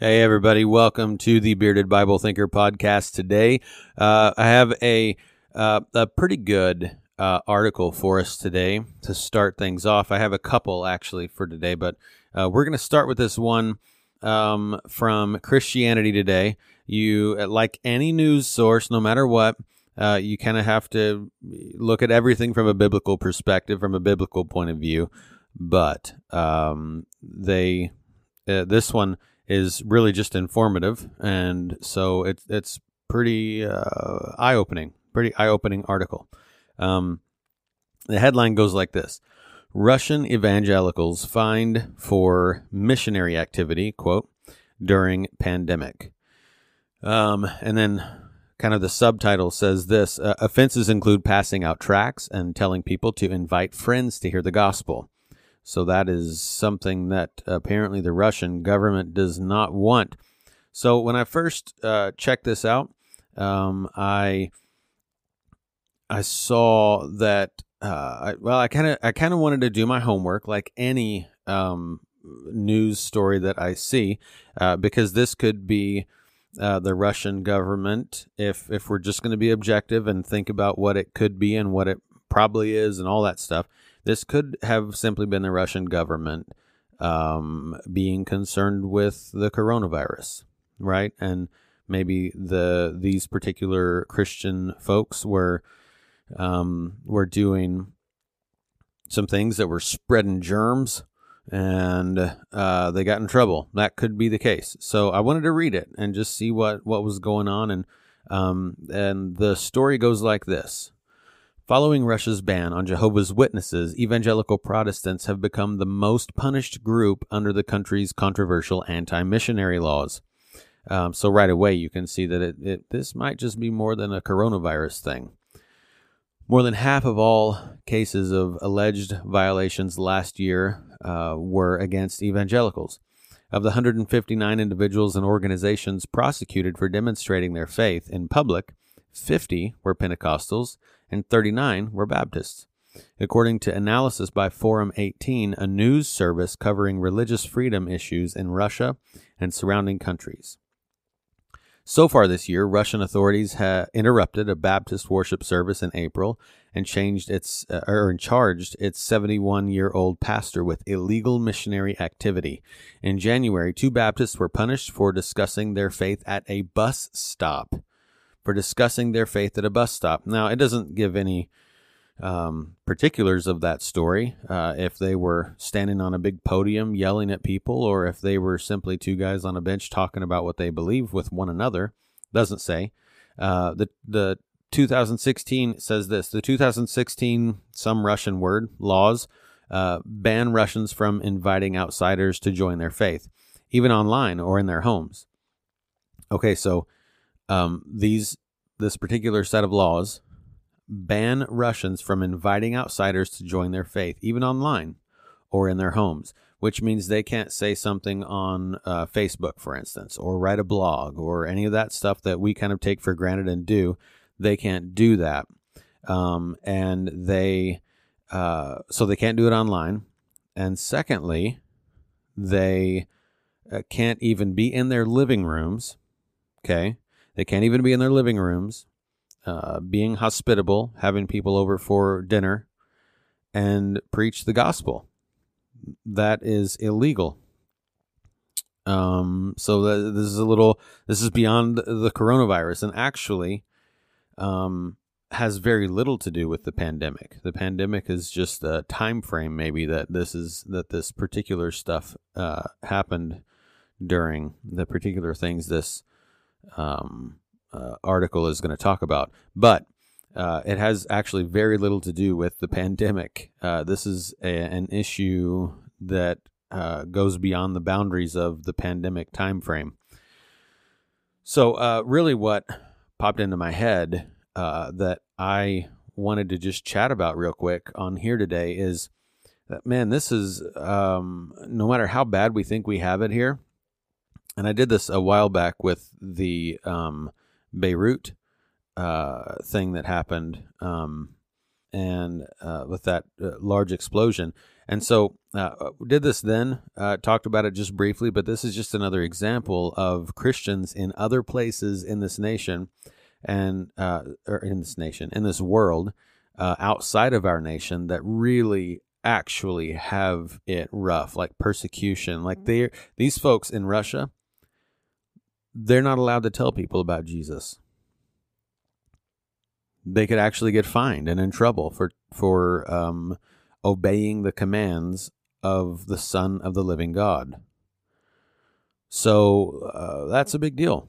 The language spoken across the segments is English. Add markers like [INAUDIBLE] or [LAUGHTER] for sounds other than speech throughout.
Hey, everybody. Welcome to the Bearded Bible Thinker podcast. Today, uh, I have a, uh, a pretty good uh, article for us today to start things off. I have a couple actually for today, but uh, we're going to start with this one um, from Christianity Today. You, like any news source, no matter what, uh, you kind of have to look at everything from a biblical perspective, from a biblical point of view. But um, they, uh, this one is really just informative, and so it's it's pretty uh, eye opening, pretty eye opening article. Um, the headline goes like this: Russian evangelicals fined for missionary activity, quote, during pandemic. Um, and then kind of the subtitle says this uh, offenses include passing out tracts and telling people to invite friends to hear the gospel. So that is something that apparently the Russian government does not want. So when I first uh, checked this out, um, I I saw that. Uh, I, well, I kind of I kind of wanted to do my homework, like any um, news story that I see, uh, because this could be uh, the Russian government. If if we're just going to be objective and think about what it could be and what it probably is and all that stuff, this could have simply been the Russian government um, being concerned with the coronavirus, right? And maybe the these particular Christian folks were um, were doing some things that were spreading germs and uh, they got in trouble. That could be the case. So I wanted to read it and just see what, what was going on. And um, and the story goes like this. Following Russia's ban on Jehovah's Witnesses, evangelical Protestants have become the most punished group under the country's controversial anti missionary laws. Um, so, right away, you can see that it, it, this might just be more than a coronavirus thing. More than half of all cases of alleged violations last year uh, were against evangelicals. Of the 159 individuals and organizations prosecuted for demonstrating their faith in public, 50 were Pentecostals, and 39 were Baptists. According to analysis by Forum 18, a news service covering religious freedom issues in Russia and surrounding countries. So far this year, Russian authorities have interrupted a Baptist worship service in April and changed its uh, or charged its 71-year-old pastor with illegal missionary activity. In January, two Baptists were punished for discussing their faith at a bus stop for discussing their faith at a bus stop. Now, it doesn't give any um, particulars of that story, uh, if they were standing on a big podium yelling at people, or if they were simply two guys on a bench talking about what they believe with one another. Doesn't say. Uh, the the 2016 says this: the 2016 some Russian word laws uh, ban Russians from inviting outsiders to join their faith, even online or in their homes. Okay, so um, these this particular set of laws ban Russians from inviting outsiders to join their faith, even online or in their homes, which means they can't say something on uh, Facebook, for instance, or write a blog or any of that stuff that we kind of take for granted and do. They can't do that. Um, and they, uh, so they can't do it online. And secondly, they uh, can't even be in their living rooms. Okay. They can't even be in their living rooms, uh, being hospitable, having people over for dinner, and preach the gospel. That is illegal. Um, so that, this is a little, this is beyond the coronavirus, and actually, um, has very little to do with the pandemic. The pandemic is just a time frame, maybe that this is that this particular stuff uh, happened during the particular things this um, uh, article is going to talk about. But uh, it has actually very little to do with the pandemic. Uh, this is a, an issue that uh, goes beyond the boundaries of the pandemic timeframe. So, uh, really, what popped into my head uh, that I wanted to just chat about real quick on here today is that, man, this is um, no matter how bad we think we have it here, and I did this a while back with the um, Beirut uh, thing that happened, um, and uh, with that uh, large explosion. And so, uh, did this then, uh, talked about it just briefly, but this is just another example of Christians in other places in this nation and, uh, or in this nation, in this world, uh, outside of our nation that really actually have it rough, like persecution. Like they these folks in Russia, they're not allowed to tell people about Jesus. They could actually get fined and in trouble for for um, obeying the commands of the Son of the Living God. So uh, that's a big deal.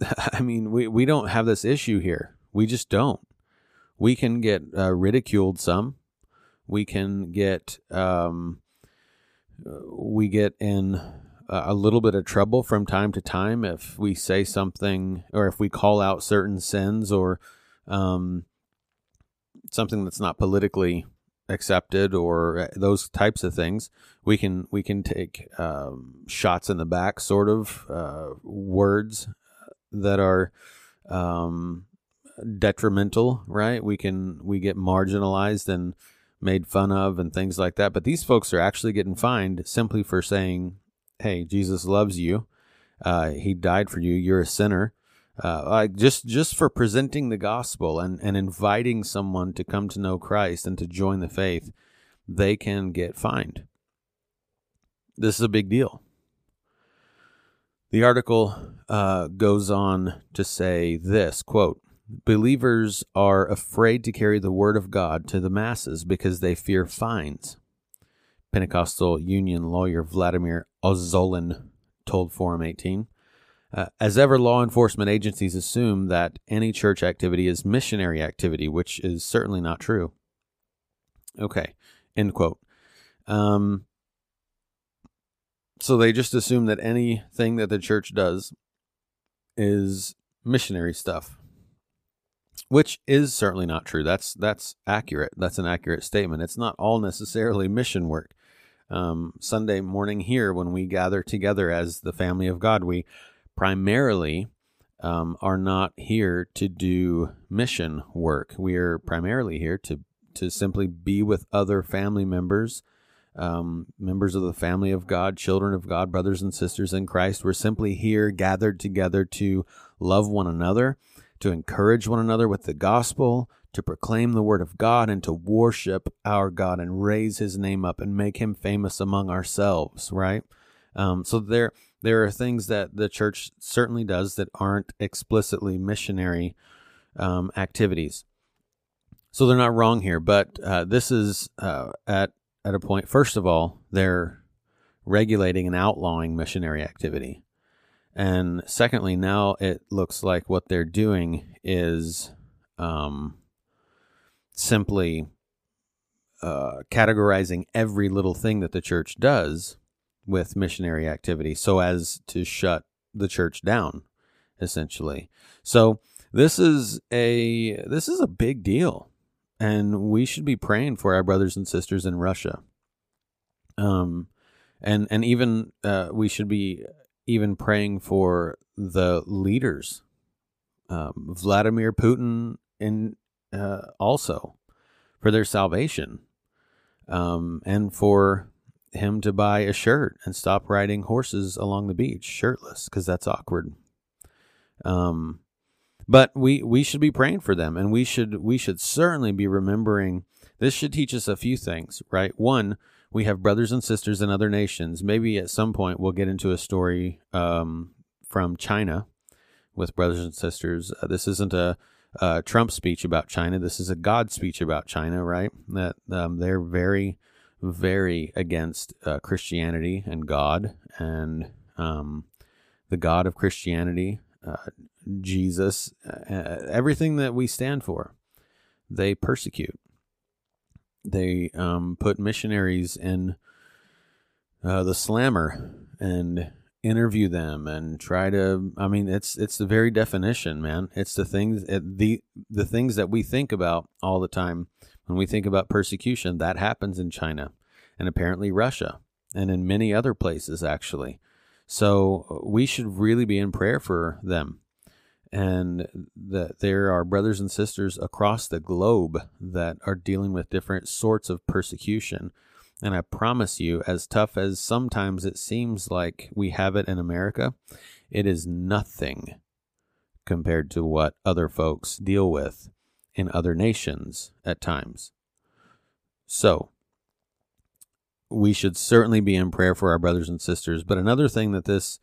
[LAUGHS] I mean, we, we don't have this issue here. We just don't. We can get uh, ridiculed some. We can get um, we get in a little bit of trouble from time to time if we say something or if we call out certain sins or um, something that's not politically accepted or uh, those types of things. We can we can take um, shots in the back sort of uh, words that are um, detrimental right? We can we get marginalized and made fun of and things like that. But these folks are actually getting fined simply for saying hey jesus loves you uh, he died for you you're a sinner uh, just just for presenting the gospel and, and inviting someone to come to know Christ and to join the faith, they can get fined. This is a big deal. The article uh, goes on to say this quote, Believers are afraid to carry the word of God to the masses because they fear fines. Pentecostal Union lawyer Vladimir Ozolin told Forum 18. Uh, as ever, law enforcement agencies assume that any church activity is missionary activity, which is certainly not true. Okay, end quote. Um, so they just assume that anything that the church does is missionary stuff, which is certainly not true. That's that's accurate. That's an accurate statement. It's not all necessarily mission work. Um, Sunday morning here, when we gather together as the family of God, we primarily um, are not here to do mission work. We are primarily here to to simply be with other family members, um, members of the family of God, children of God, brothers and sisters in Christ. We're simply here gathered together to love one another, to encourage one another with the gospel, to proclaim the word of God, and to worship our God and raise His name up and make Him famous among ourselves. Right. Um, so there there are things that the church certainly does that aren't explicitly missionary um, activities. So they're not wrong here, but uh, this is uh, at at a point. First of all, they're regulating and outlawing missionary activity, and secondly, now it looks like what they're doing is um, simply uh, categorizing every little thing that the church does with missionary activity so as to shut the church down essentially. So this is a this is a big deal and we should be praying for our brothers and sisters in Russia. Um and and even uh, we should be even praying for the leaders um, Vladimir Putin and uh, also for their salvation um, and for him to buy a shirt and stop riding horses along the beach shirtless because that's awkward. Um, but we we should be praying for them, and we should we should certainly be remembering. This should teach us a few things, right? One, we have brothers and sisters in other nations. Maybe at some point we'll get into a story um, from China with brothers and sisters. Uh, this isn't a, a, Trump speech about China. This is a God speech about China, right? That um, they're very very against uh, Christianity and God and um, the God of Christianity, uh, Jesus, uh, everything that we stand for. They persecute. They um, put missionaries in uh, the slammer and interview them and try to i mean it's it's the very definition man it's the things the the things that we think about all the time when we think about persecution, that happens in China and apparently Russia and in many other places, actually. So uh, we should really be in prayer for them. And that there are brothers and sisters across the globe that are dealing with different sorts of persecution. And I promise you, as tough as sometimes it seems like we have it in America, it is nothing compared to what other folks deal with in other nations at times. So, we should certainly be in prayer for our brothers and sisters. But another thing that this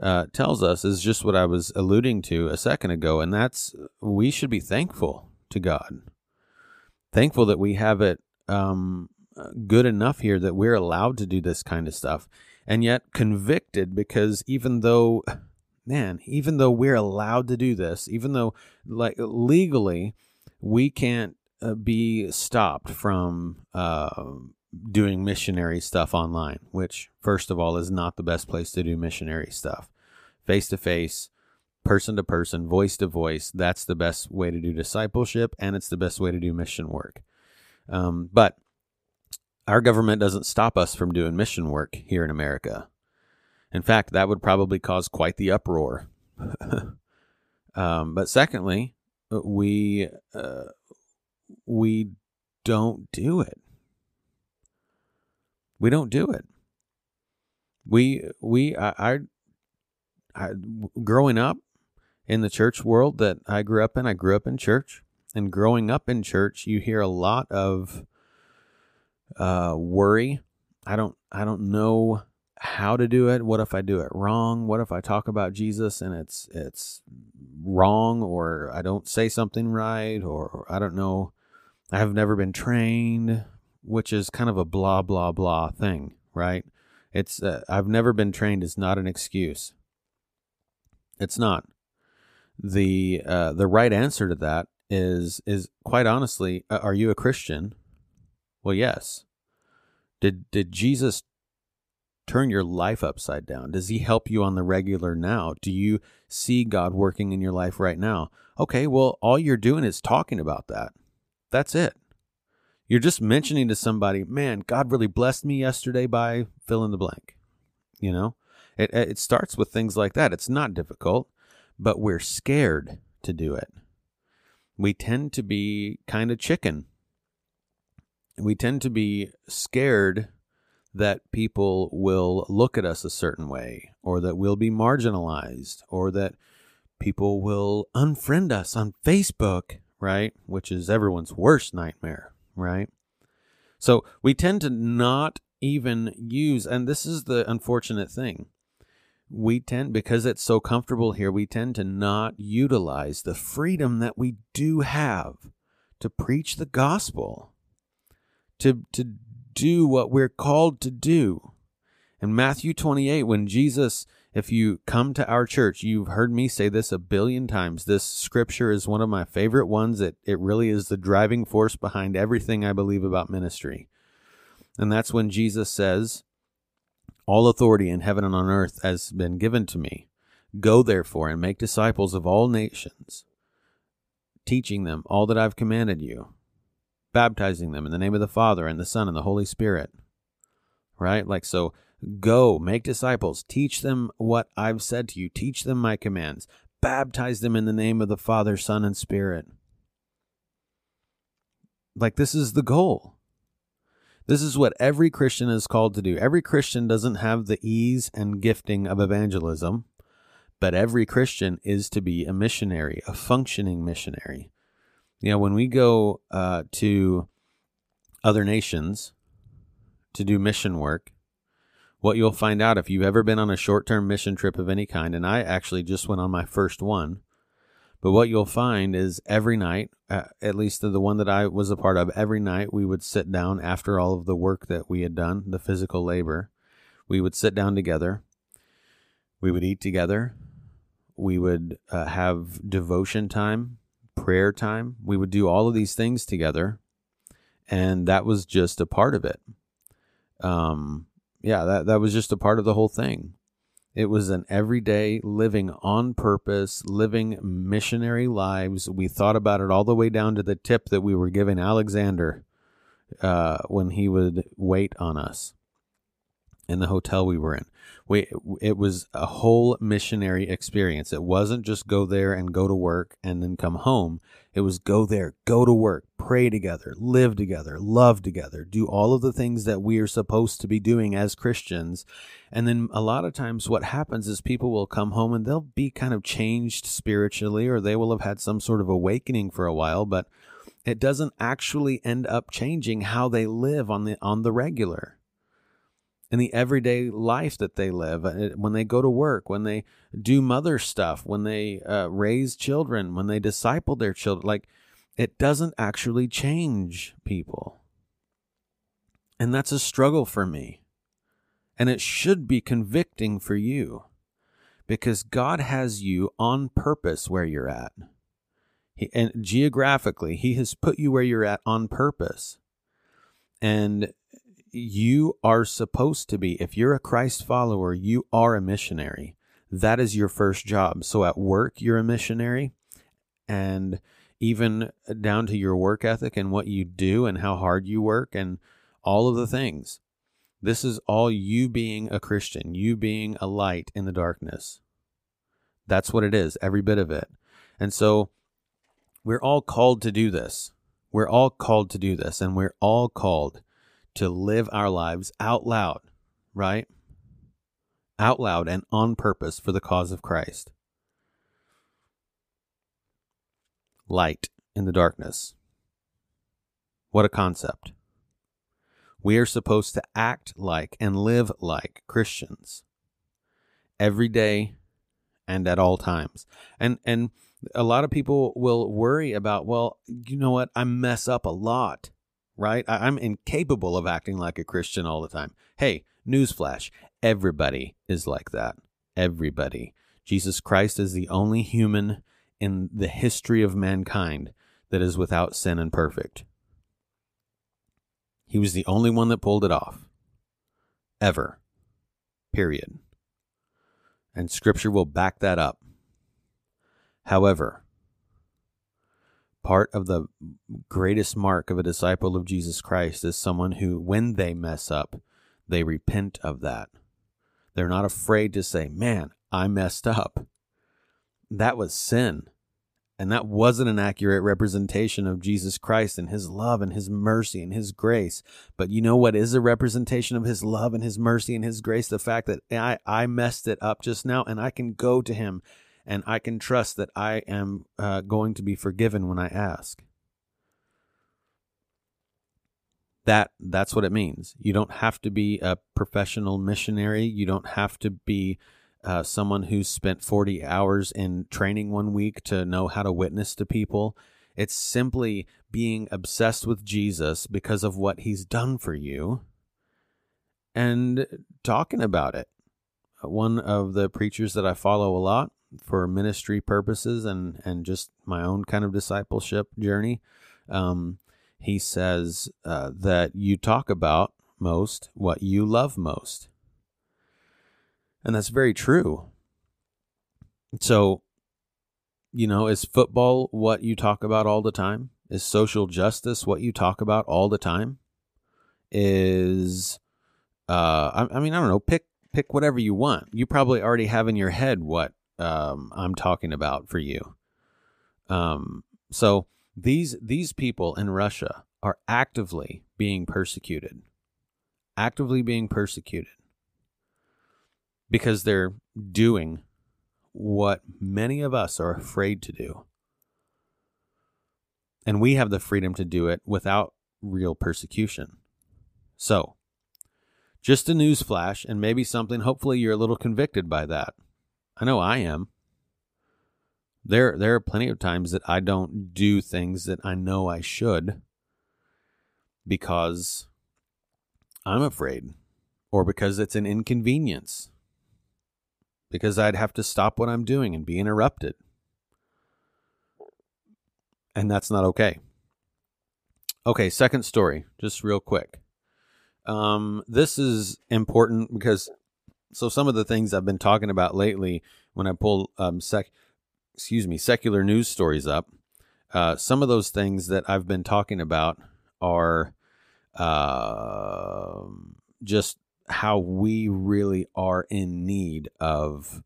uh, tells us is just what I was alluding to a second ago, and that's we should be thankful to God. Thankful that we have it um, good enough here that we're allowed to do this kind of stuff, and yet convicted because even though, man, even though we're allowed to do this, even though like legally we can't uh, be stopped from uh, doing missionary stuff online, which, first of all, is not the best place to do missionary stuff. Face to face, person to person, voice to voice, that's the best way to do discipleship, and it's the best way to do mission work. Um, but our government doesn't stop us from doing mission work here in America. In fact, that would probably cause quite the uproar. [LAUGHS] um, but secondly, we uh, we don't do it. We don't do it. We we I, I, I growing up in the church world that I grew up in, I grew up in church, and growing up in church, you hear a lot of uh, worry. I don't I don't know how to do it. What if I do it wrong? What if I talk about Jesus and it's it's wrong or I don't say something right or, I don't know. I have never been trained which is kind of a blah blah blah thing, right? It's uh, I've never been trained is not an excuse. It's not. The uh, the right answer to that is is quite honestly, uh, are you a Christian? Well, yes. Did did Jesus turn your life upside down? Does he help you on the regular now? Do you see God working in your life right now? Okay, well, all you're doing is talking about that. That's it. You're just mentioning to somebody, man, God really blessed me yesterday by fill in the blank. You know, it, it starts with things like that. It's not difficult, but we're scared to do it. We tend to be kind of chicken. We tend to be scared that people will look at us a certain way, or that we'll be marginalized, or that people will unfriend us on Facebook, right? Which is everyone's worst nightmare right? So we tend to not even use, and this is the unfortunate thing. We tend, because it's so comfortable here, we tend to not utilize the freedom that we do have to preach the gospel, to, to do what we're called to do. In Matthew 28, when Jesus if you come to our church, you've heard me say this a billion times. This scripture is one of my favorite ones. It, it really is the driving force behind everything I believe about ministry. And that's when Jesus says, All authority in heaven and on earth has been given to me. Go therefore and make disciples of all nations, teaching them all that I've commanded you, baptizing them in the name of the Father and the Son and the Holy Spirit. Right? Like, so Go, make disciples, teach them what I've said to you, teach them my commands, baptize them in the name of the Father, Son, and Spirit. Like, this is the goal. This is what every Christian is called to do. Every Christian doesn't have the ease and gifting of evangelism, but every Christian is to be a missionary, a functioning missionary. You know, when we go uh, to other nations to do mission work, what you'll find out if you've ever been on a short term mission trip of any kind, and I actually just went on my first one. But what you'll find is every night, uh, at least the one that I was a part of, every night we would sit down after all of the work that we had done, the physical labor. We would sit down together. We would eat together. We would uh, have devotion time, prayer time. We would do all of these things together. And that was just a part of it. Um, yeah, that, that was just a part of the whole thing. It was an everyday living on purpose, living missionary lives. We thought about it all the way down to the tip that we were giving Alexander uh, when he would wait on us. In the hotel we were in. We it was a whole missionary experience. It wasn't just go there and go to work and then come home. It was go there, go to work, pray together, live together, love together, do all of the things that we are supposed to be doing as Christians. And then a lot of times what happens is people will come home and they'll be kind of changed spiritually or they will have had some sort of awakening for a while, but it doesn't actually end up changing how they live on the on the regular in the everyday life that they live uh, when they go to work when they do mother stuff when they uh, raise children when they disciple their children like it doesn't actually change people. And that's a struggle for me. And it should be convicting for you because god has you on purpose where you're at. He, and geographically he has put you where you're at on purpose. And you are supposed to be, if you're a Christ follower, you are a missionary. That is your first job. So at work, you're a missionary. And even down to your work ethic and what you do and how hard you work and all of the things. This is all you being a Christian, you being a light in the darkness. That's what it is, every bit of it. And so we're all called to do this. We're all called to do this, and we're all called to live our lives out loud, right? Out loud and on purpose for the cause of Christ. Light in the darkness. What a concept. We are supposed to act like and live like Christians every day and at all times. And and a lot of people will worry about, well, you know what? I mess up a lot right? I- am incapable of acting like a Christian all the time. Hey, newsflash everybody is like that. Everybody. Jesus Christ is the only human in the history of mankind that is without sin and perfect. He was the only one that pulled it off. Ever. Period. And scripture will back that up. However, part of the greatest mark of a disciple of Jesus Christ is someone who, when they mess up, they repent of that. They're not afraid to say, Man, I messed up. That was sin. And that wasn't an accurate representation of Jesus Christ and his love and his mercy and his grace. But you know what is a representation of his love and his mercy and his grace? The fact that I, I messed it up just now and I can go to him and I can trust that I am uh, going to be forgiven when I ask. That that's what it means. You don't have to be a professional missionary. You don't have to be uh, someone who's spent 40 hours in training one week to know how to witness to people. It's simply being obsessed with Jesus because of what he's done for you and talking about it. One of the preachers that I follow a lot for ministry purposes and and just my own kind of discipleship journey. Um, he says uh, that you talk about most what you love most, and that's very true. So, you know, is football what you talk about all the time? Is social justice what you talk about all the time? Is uh, I, I mean, I don't know. Pick pick whatever you want. You probably already have in your head what um, I'm talking about for you. Um, so these these people in Russia are actively being persecuted, actively being persecuted because they're doing what many of us are afraid to do. And we have the freedom to do it without real persecution. So, just a news flash and maybe something, hopefully, you're a little convicted by that. I know I am. There there are plenty of times that I don't do things that I know I should because I'm afraid or because it's an inconvenience. Because I'd have to stop what I'm doing and be interrupted. And that's not okay. Okay, second story, just real quick. Um, this is important because so some of the things I've been talking about lately, when I pull um, sec, excuse me, secular news stories up, uh, some of those things that I've been talking about are uh, just how we really are in need of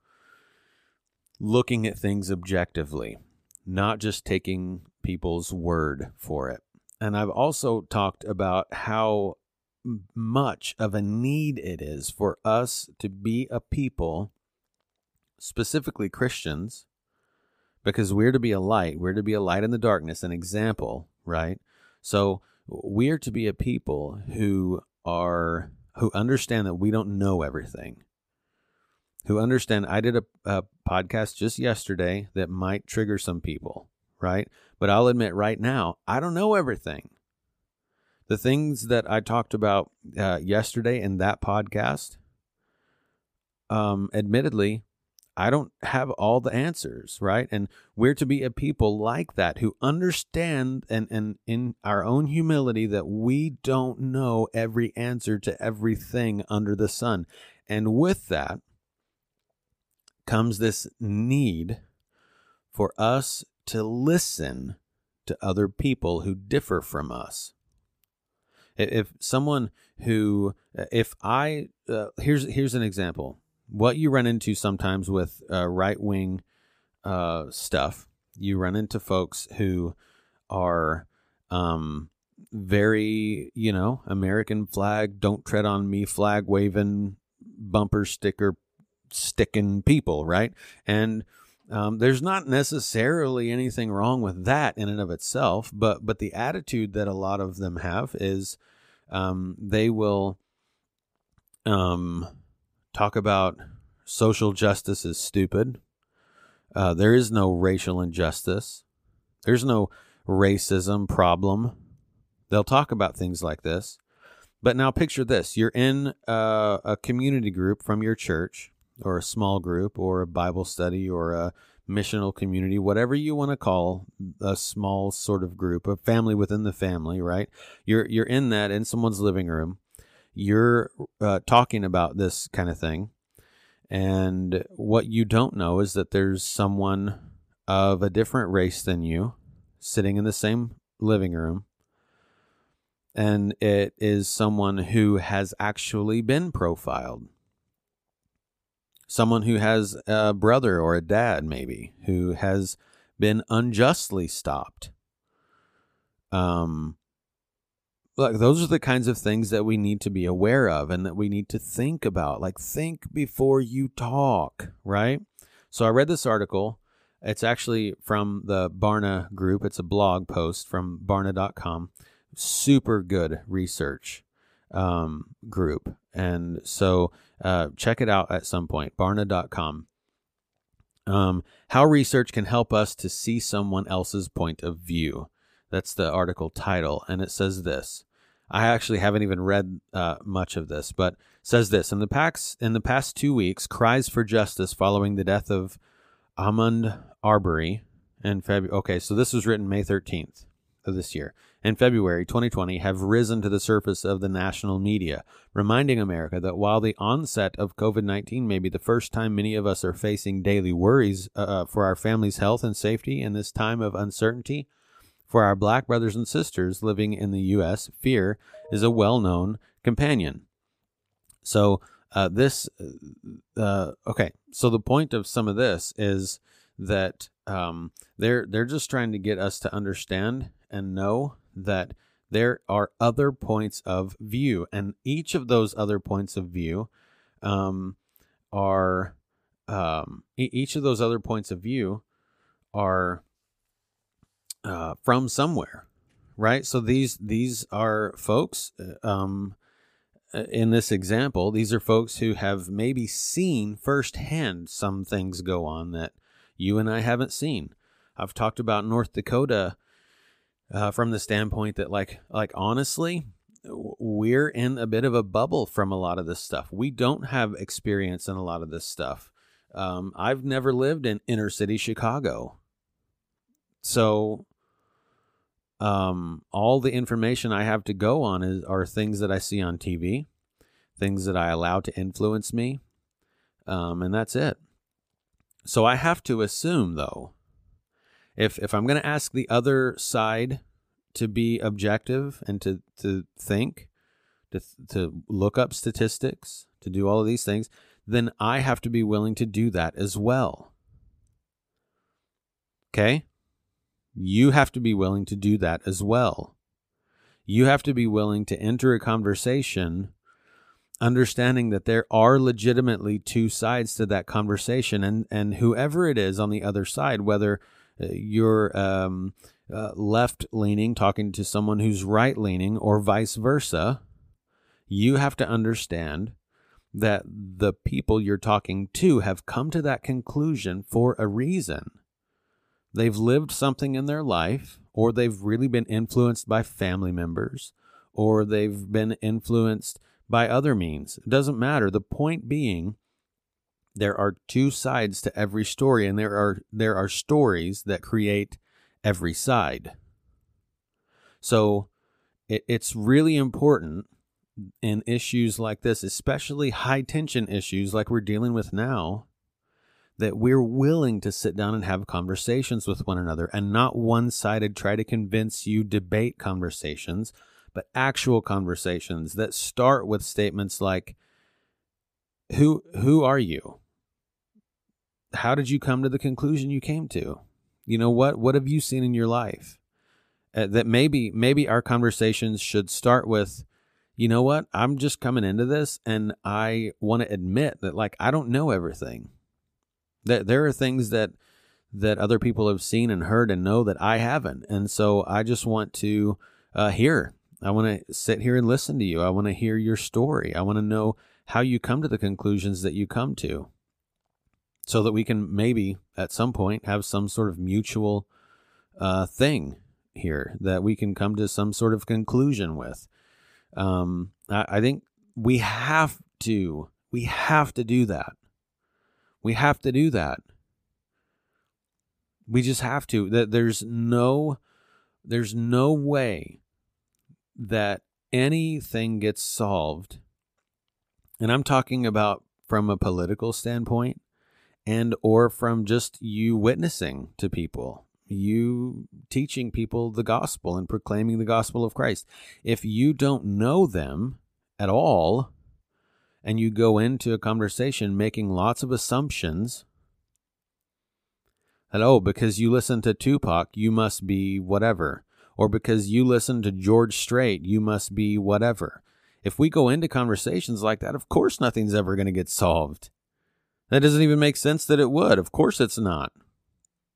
looking at things objectively, not just taking people's word for it. And I've also talked about how much of a need it is for us to be a people, specifically Christians, because we're to be a light. We're to be a light in the darkness, an example, right? So we're to be a people who are who understand that we don't know everything. Who understand I did a, a podcast just yesterday that might trigger some people, right? But I'll admit right now, I don't know everything. The things that I talked about uh, yesterday in that podcast, um, admittedly, I don't have all the answers, right? And we're to be a people like that who understand and, and in our own humility that we don't know every answer to everything under the sun. And with that comes this need for us to listen to other people who differ from us. If someone who, if I, uh, here's here's an example what you run into sometimes with uh, right wing uh, stuff, you run into folks who are um, very, you know, American flag, don't tread on me, flag waving, bumper sticker sticking people, right? And um, there's not necessarily anything wrong with that in and of itself, but but the attitude that a lot of them have is um, they will um, talk about social justice is stupid. Uh, there is no racial injustice. There's no racism problem. They'll talk about things like this. But now picture this you're in a, a community group from your church, or a small group, or a Bible study, or a missional community, whatever you want to call a small sort of group, a family within the family, right? You're you're in that in someone's living room, you're uh, talking about this kind of thing. And what you don't know is that there's someone of a different race than you sitting in the same living room. And it is someone who has actually been profiled. Someone who has a brother or a dad, maybe, who has been unjustly stopped. Um, Look, those are the kinds of things that we need to be aware of and that we need to think about. Like, think before you talk, right? So, I read this article. It's actually from the Barna group. It's a blog post from barna.com. Super good research um, group. And so, uh, check it out at some point. Barna.com. Um, how research can help us to see someone else's point of view. That's the article title. And it says this I actually haven't even read uh, much of this, but says this in the past in the past two weeks, cries for justice following the death of Ahmaud Arbery in February. Okay, so this was written May thirteenth of this year. In February 2020, have risen to the surface of the national media, reminding America that while the onset of COVID 19 may be the first time many of us are facing daily worries uh, uh, for our family's health and safety in this time of uncertainty, for our black brothers and sisters living in the U.S., fear is a well known companion. So, uh, this, uh, uh, okay, so the point of some of this is that um, they're, they're just trying to get us to understand and know that there are other points of view, and each of those other points of view um, are um, e- each of those other points of view are uh, from somewhere, right? So these these are folks. Uh, um, uh, in this example, these are folks who have maybe seen firsthand some things go on that you and I haven't seen. I've talked about North Dakota uh, from the standpoint that, like, like honestly, we're in a bit of a bubble from a lot of this stuff. We don't have experience in a lot of this stuff. Um, I've never lived in inner city Chicago. So um, all the information I have to go on is are things that I see on TV, things that I allow to influence me, um, and that's it. So I have to assume, though, if if I'm going to ask the other side to be objective and to to think, to to look up statistics, to do all of these things, then I have to be willing to do that as well. Okay? You have to be willing to do that as well. You have to be willing to enter a conversation understanding that there are legitimately two sides to that conversation and and whoever it is on the other side whether uh, you're um, uh, left leaning talking to someone who's right leaning or vice versa you have to understand that the people you're talking to have come to that conclusion for a reason. They've lived something in their life or they've really been influenced by family members or they've been influenced by other means. It doesn't matter. The point being, there are two sides to every story, and there are there are stories that create every side. So it, it's really important in issues like this, especially high tension issues like we're dealing with now, that we're willing to sit down and have conversations with one another and not one sided try to convince you debate conversations but actual conversations that start with statements like who who are you? How did you come to the conclusion you came to? You know what what have you seen in your life? Uh, that maybe maybe our conversations should start with you know what? I'm just coming into this and i want to admit that like i don't know everything. That there are things that that other people have seen and heard and know that i haven't and so i just want to uh, hear I want to sit here and listen to you. I want to hear your story. I want to know how you come to the conclusions that you come to so that we can maybe at some point have some sort of mutual uh, thing here that we can come to some sort of conclusion with. Um, I, I think we have to, we have to do that. We have to do that. We just have to. That there's no, there's no way that anything gets solved, and I'm talking about from a political standpoint and or from just you witnessing to people you teaching people the gospel and proclaiming the gospel of Christ. If you don't know them at all, and you go into a conversation making lots of assumptions that, oh, because you listen to Tupac, you must be whatever or because you listen to George Strait, you must be whatever. If we go into conversations like that, of course nothing's ever going to get solved. That doesn't even make sense that it would. Of course it's not.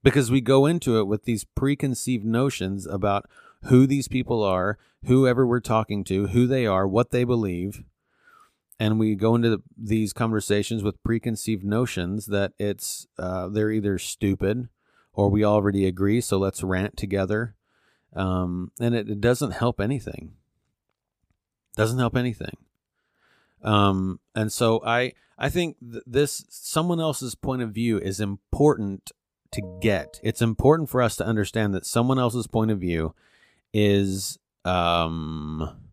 Because we go into it with these preconceived notions about who these people are, whoever we're talking to, who they are, what they believe. And we go into the, these conversations with preconceived notions that it's uh, they're either stupid or we already agree, so let's rant together um, and it, it, doesn't help anything. Doesn't help anything. Um, and so I I think th- this someone else's point of view is important to get. It's important for us to understand that someone else's point of view is um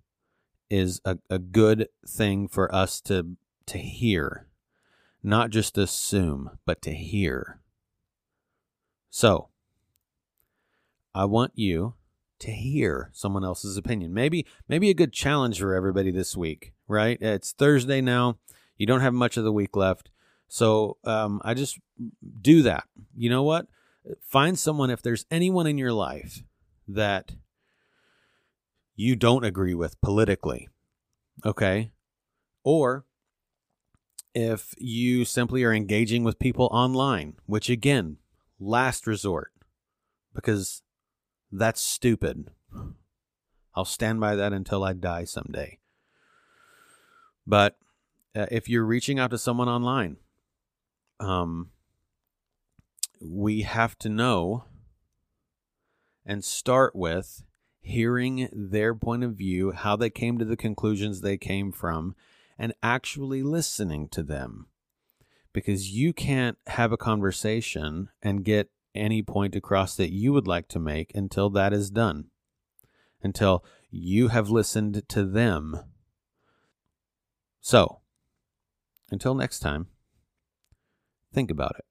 is a, a good thing for us to to hear not just assume but to hear so i want you to hear someone else's opinion. Maybe maybe a good challenge for everybody this week, right? It's Thursday now. You don't have much of the week left. So um, I just do that. You know what? Find someone, if there's anyone in your life that you don't agree with politically, okay? Or if you simply are engaging with people online, which again, last resort, because that's stupid. I'll stand by that until I die someday. But uh, if you're reaching out to someone online, um, we have to know and start with hearing their point of view, how they came to the conclusions they came from, and actually listening to them. Because you can't have a conversation and get any point across that you would like to make until that is done, until you have listened to them. So, until next time, think about it.